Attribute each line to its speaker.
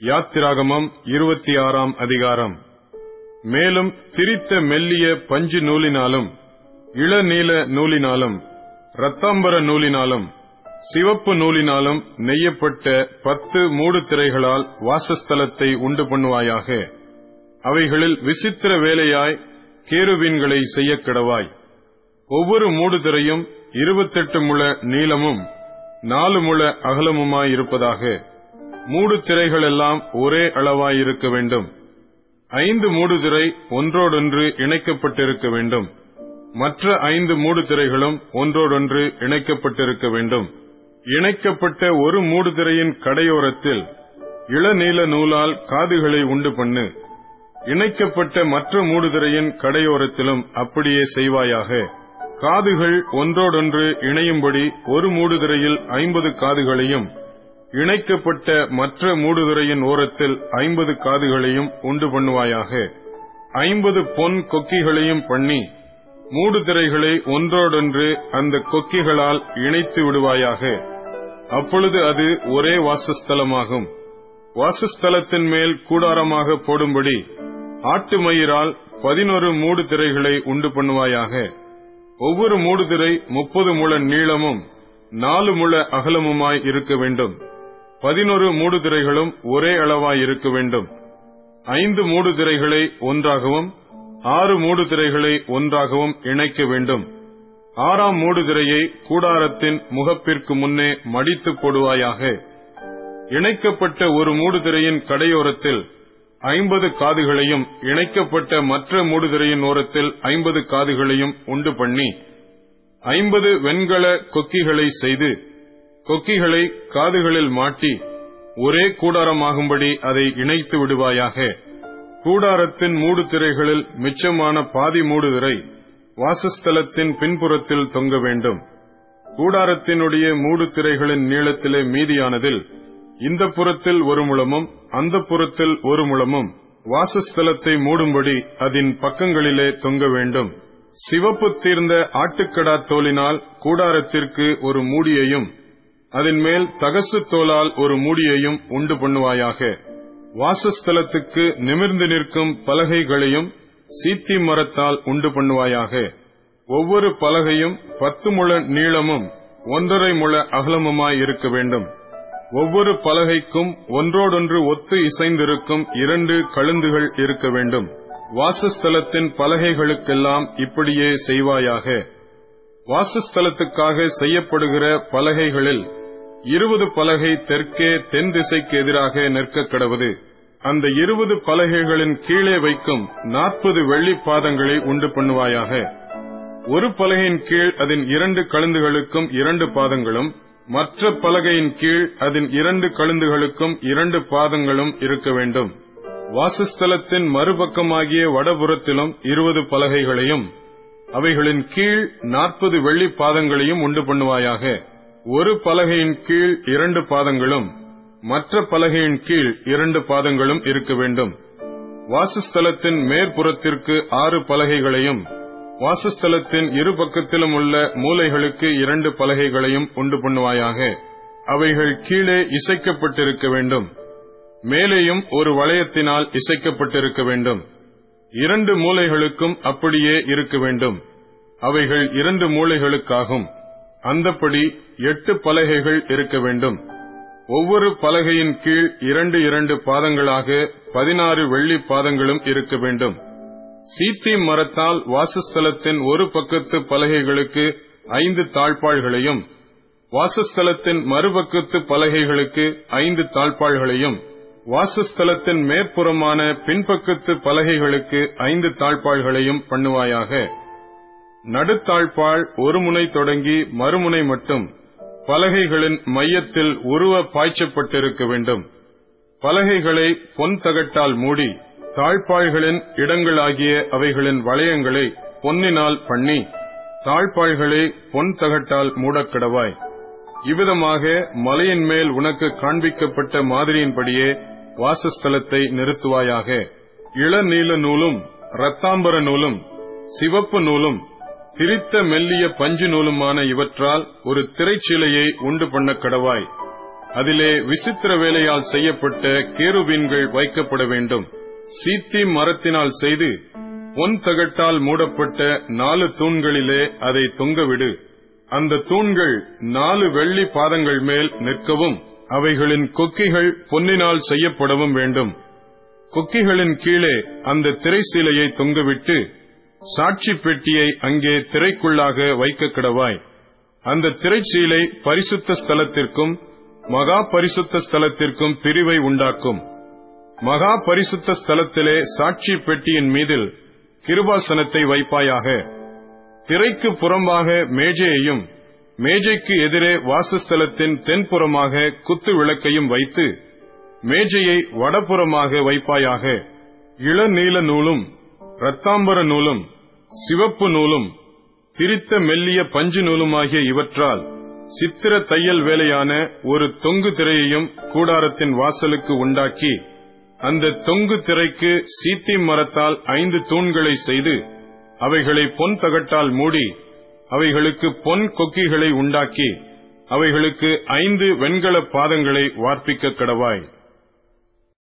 Speaker 1: யாத்திராகமம் இருபத்தி ஆறாம் அதிகாரம். மேலும் திரித்த மெல்லிய பஞ்சு நூலினாலும் இளநீல நூலினாலும் இரத்தாம்பர நூலினாலும் சிவப்பு நூலினாலும் நெய்யப்பட்ட பத்து மூடு திரைகளால் வாசஸ்தலத்தை உண்டு பண்ணுவாயாக. அவைகளில் விசித்திர வேலையாய் கேருவீன்களை செய்ய கிடவாய். ஒவ்வொரு மூடு திரையும் இருபத்தெட்டு முழ நீளமும் நாலு முழ அகலமுமாயிருப்பதாக. மூடு திரைகள் எல்லாம் ஒரே அளவாயிருக்க வேண்டும். ஐந்து மூடுதிரை ஒன்றோடொன்று இணைக்கப்பட்டிருக்க வேண்டும். மற்ற ஐந்து மூடுதிரைகளும் ஒன்றோடொன்று இணைக்கப்பட்டிருக்க வேண்டும். இணைக்கப்பட்ட ஒரு மூடுதிரையின் கடையோரத்தில் இளநீல நூலால் காதுகளை உண்டு பண்ணு. இணைக்கப்பட்ட மற்ற மூடுதிரையின் கடையோரத்திலும் அப்படியே செய்வாயாக. காதுகள் ஒன்றோடொன்று இணையும்படி ஒரு மூடுதிரையில் ஐம்பது காதுகளையும் இணைக்கப்பட்ட மற்ற மூடுதுறையின் ஓரத்தில் ஐம்பது காதுகளையும் உண்டு பண்ணுவாயாக. ஐம்பது பொன் கொக்கிகளையும் பண்ணி மூடுதிரைகளை ஒன்றோடொன்று அந்த கொக்கிகளால் இணைத்து விடுவாயாக. அப்பொழுது அது ஒரே வாசஸ்தலமாகும். வாசஸ்தலத்தின் மேல் கூடாரமாக போடும்படி ஆட்டு மயிரால் பதினொரு மூடு திரைகளை உண்டு பண்ணுவாயாக. ஒவ்வொரு மூடுதிரை முப்பது முழ நீளமும் நாலு முழ அகலமுமாய் இருக்க வேண்டும். பதினொரு மூடுதிரைகளும் ஒரே அளவாய் இருக்க வேண்டும். ஐந்து மூடுதிரைகளை ஒன்றாகவும் ஆறு மூடுதிரைகளை ஒன்றாகவும் இணைக்க வேண்டும். ஆறாம் மூடு திரையை கூடாரத்தின் முகப்பிற்கு முன்னே மடித்து போடுவாயாக. இணைக்கப்பட்ட ஒரு மூடு திரையின் கடையோரத்தில் ஐம்பது காதுகளையும் இணைக்கப்பட்ட மற்ற மூடுதிரையின் ஓரத்தில் ஐம்பது காதுகளையும் உண்டு பண்ணி ஐம்பது வெண்கல கொக்கிகளை செய்து கொக்கிகளை காதுகளில் மாட்டி ஒரே கூடாரமாகும்படி அதை இணைத்து விடுவாயாக. கூடாரத்தின் மூடு திரைகளில் மிச்சமான பாதி மூடு திரை வாசஸ்தலத்தின் பின்புறத்தில் தொங்க வேண்டும். கூடாரத்தினுடைய மூடு திரைகளின் நீளத்திலே மீதியானதில் இந்த புறத்தில் ஒரு முழமும் அந்த புறத்தில் ஒரு முழமும் வாசஸ்தலத்தை மூடும்படி அதன் பக்கங்களிலே தொங்க வேண்டும். சிவப்பு தீர்ந்த ஆட்டுக்கடா தோலினால் கூடாரத்திற்கு ஒரு மூடியையும் அதன் மேல் தகசு தோலால் ஒரு மூடியையும் உண்டு பண்ணுவாயாக. வாசஸ்தலத்துக்கு நிமிர்ந்து நிற்கும் பலகைகளையும் சீத்தி மரத்தால் உண்டு பண்ணுவாயாக. ஒவ்வொரு பலகையும் பத்து முழ நீளமும் ஒன்றரை முழ அகலமுமாய் இருக்க வேண்டும். ஒவ்வொரு பலகைக்கும் ஒன்றோடொன்று ஒத்து இசைந்திருக்கும் இரண்டு கழுந்துகள் இருக்க வேண்டும். வாசஸ்தலத்தின் பலகைகளுக்கெல்லாம் இப்படியே செய்வாயாக. வாசஸ்தலத்துக்காக செய்யப்படுகிற பலகைகளில் இருபது பலகை தெற்கே தென் திசைக்கு எதிராக நிற்க கடவுது. அந்த இருபது பலகைகளின் கீழே வைக்கும் நாற்பது வெள்ளி பாதங்களை உண்டு பண்ணுவாயாக. ஒரு பலகையின் கீழ் அதன் இரண்டு கழுந்துகளுக்கும் இரண்டு பாதங்களும் மற்ற பலகையின் கீழ் அதன் இரண்டு கழுந்துகளுக்கும் இரண்டு பாதங்களும் இருக்க வேண்டும். வாசஸ்தலத்தின் மறுபக்கமாகிய வடபுறத்திலும் இருபது பலகைகளையும் அவைகளின் கீழ் நாற்பது வெள்ளி பாதங்களையும் உண்டு பண்ணுவாயாக. ஒரு பலகையின் கீழ் இரண்டு பாதங்களும் மற்ற பலகையின் கீழ் இரண்டு பாதங்களும் இருக்க வேண்டும். வாசஸ்தலத்தின் மேற்புறத்திற்கு ஆறு பலகைகளையும் வாசஸ்தலத்தின் இரு பக்கத்திலும் உள்ள மூலைகளுக்கு இரண்டு பலகைகளையும் உண்டு பண்ணுவாயாக. அவைகள் கீழே இசைக்கப்பட்டிருக்க வேண்டும். மேலேயும் ஒரு வளையத்தினால் இசைக்கப்பட்டிருக்க வேண்டும். இரண்டு மூலைகளுக்கும் அப்படியே இருக்க வேண்டும். அவைகள் இரண்டு மூலைகளுக்காகும். அந்தப்படி எட்டு பலகைகள் இருக்க வேண்டும். ஒவ்வொரு பலகையின் கீழ் இரண்டு இரண்டு பாதங்களாக பதினாறு வெள்ளி பாதங்களும் இருக்க வேண்டும். சீத்தி மரத்தால் வாசஸ்தலத்தின் ஒரு பக்கத்து பலகைகளுக்கு ஐந்து தாழ்பாள்களையும் வாசஸ்தலத்தின் மறுபக்கத்து பலகைகளுக்கு ஐந்து தாழ்பாள்களையும் வாசஸ்தலத்தின் மேற்புறமான பின்பக்கத்து பலகைகளுக்கு ஐந்து தாழ்பாள்களையும் பண்ணுவாயாக. நடுத்தாழ்பாள் ஒரு முனை தொடங்கி மறுமுனை மட்டும் பலகைகளின் மையத்தில் உருவ பாய்ச்சப்பட்டிருக்க வேண்டும். பலகைகளை பொன் தகட்டால் மூடி தாழ்பாய்களின் இடங்களாகிய அவைகளின் வளையங்களை பொன்னினால் பண்ணி தாழ்பாய்களை பொன் தகட்டால் மூடக்கடவாய் இவ்விதமாக மலையின் மேல் உனக்கு காண்பிக்கப்பட்ட மாதிரியின்படியே வாசஸ்தலத்தை நிறுத்துவாயாக. இளநீல நூலும் இரத்தாம்பர நூலும் சிவப்பு நூலும் திரித்த மெல்லிய பஞ்சு நூலுமான இவற்றால் ஒரு திரைச்சீலையை உண்டு பண்ண கடவாய். அதிலே விசித்திர வேலையால் செய்யப்பட்ட கேருபீன்கள் வைக்கப்பட வேண்டும். சீத்தி மரத்தினால் செய்து பொன் தகட்டால் மூடப்பட்ட நாலு தூண்களிலே அதை தொங்கவிடு அந்த தூண்கள் நாலு வெள்ளி பாதங்கள் மேல் நிற்கவும் அவைகளின் கொக்கிகள் பொன்னினால் செய்யப்படவும் வேண்டும். கொக்கிகளின் கீழே அந்த திரைசீலையை தொங்கவிட்டு சாட்சி பெட்டியை அங்கே திரைக்குள்ளாக வைக்க கிடவாய். அந்த திரைச்சீலை பரிசுத்த ஸ்தலத்திற்கும் மகா பரிசுத்த ஸ்தலத்திற்கும் பிரிவை உண்டாக்கும். மகா பரிசுத்த ஸ்தலத்திலே சாட்சி பெட்டியின் மீதில் கிருபாசனத்தை வைப்பாயாக. திரைக்கு புறம்பாக மேஜையையும் மேஜைக்கு எதிரே வாசஸ்தலத்தின் தென்புறமாக குத்து விளக்கையும் வைத்து மேஜையை வடபுறமாக வைப்பாயாக. இளநீல நூலும் இரத்தாம்பர நூலும் சிவப்பு நூலும் திரித்த மெல்லிய பஞ்சு நூலுமாகிய இவற்றால் சித்திர தையல் வேலையான ஒரு தொங்கு திரையையும் கூடாரத்தின் வாசலுக்கு உண்டாக்கி அந்த தொங்கு திரைக்கு சீத்தி மரத்தால் ஐந்து தூண்களை செய்து அவைகளை பொன் தகட்டால் மூடி அவைகளுக்கு பொன் கொக்கிகளை உண்டாக்கி அவைகளுக்கு ஐந்து வெண்கல பாதங்களை வார்ப்பிக்க கடவாய்.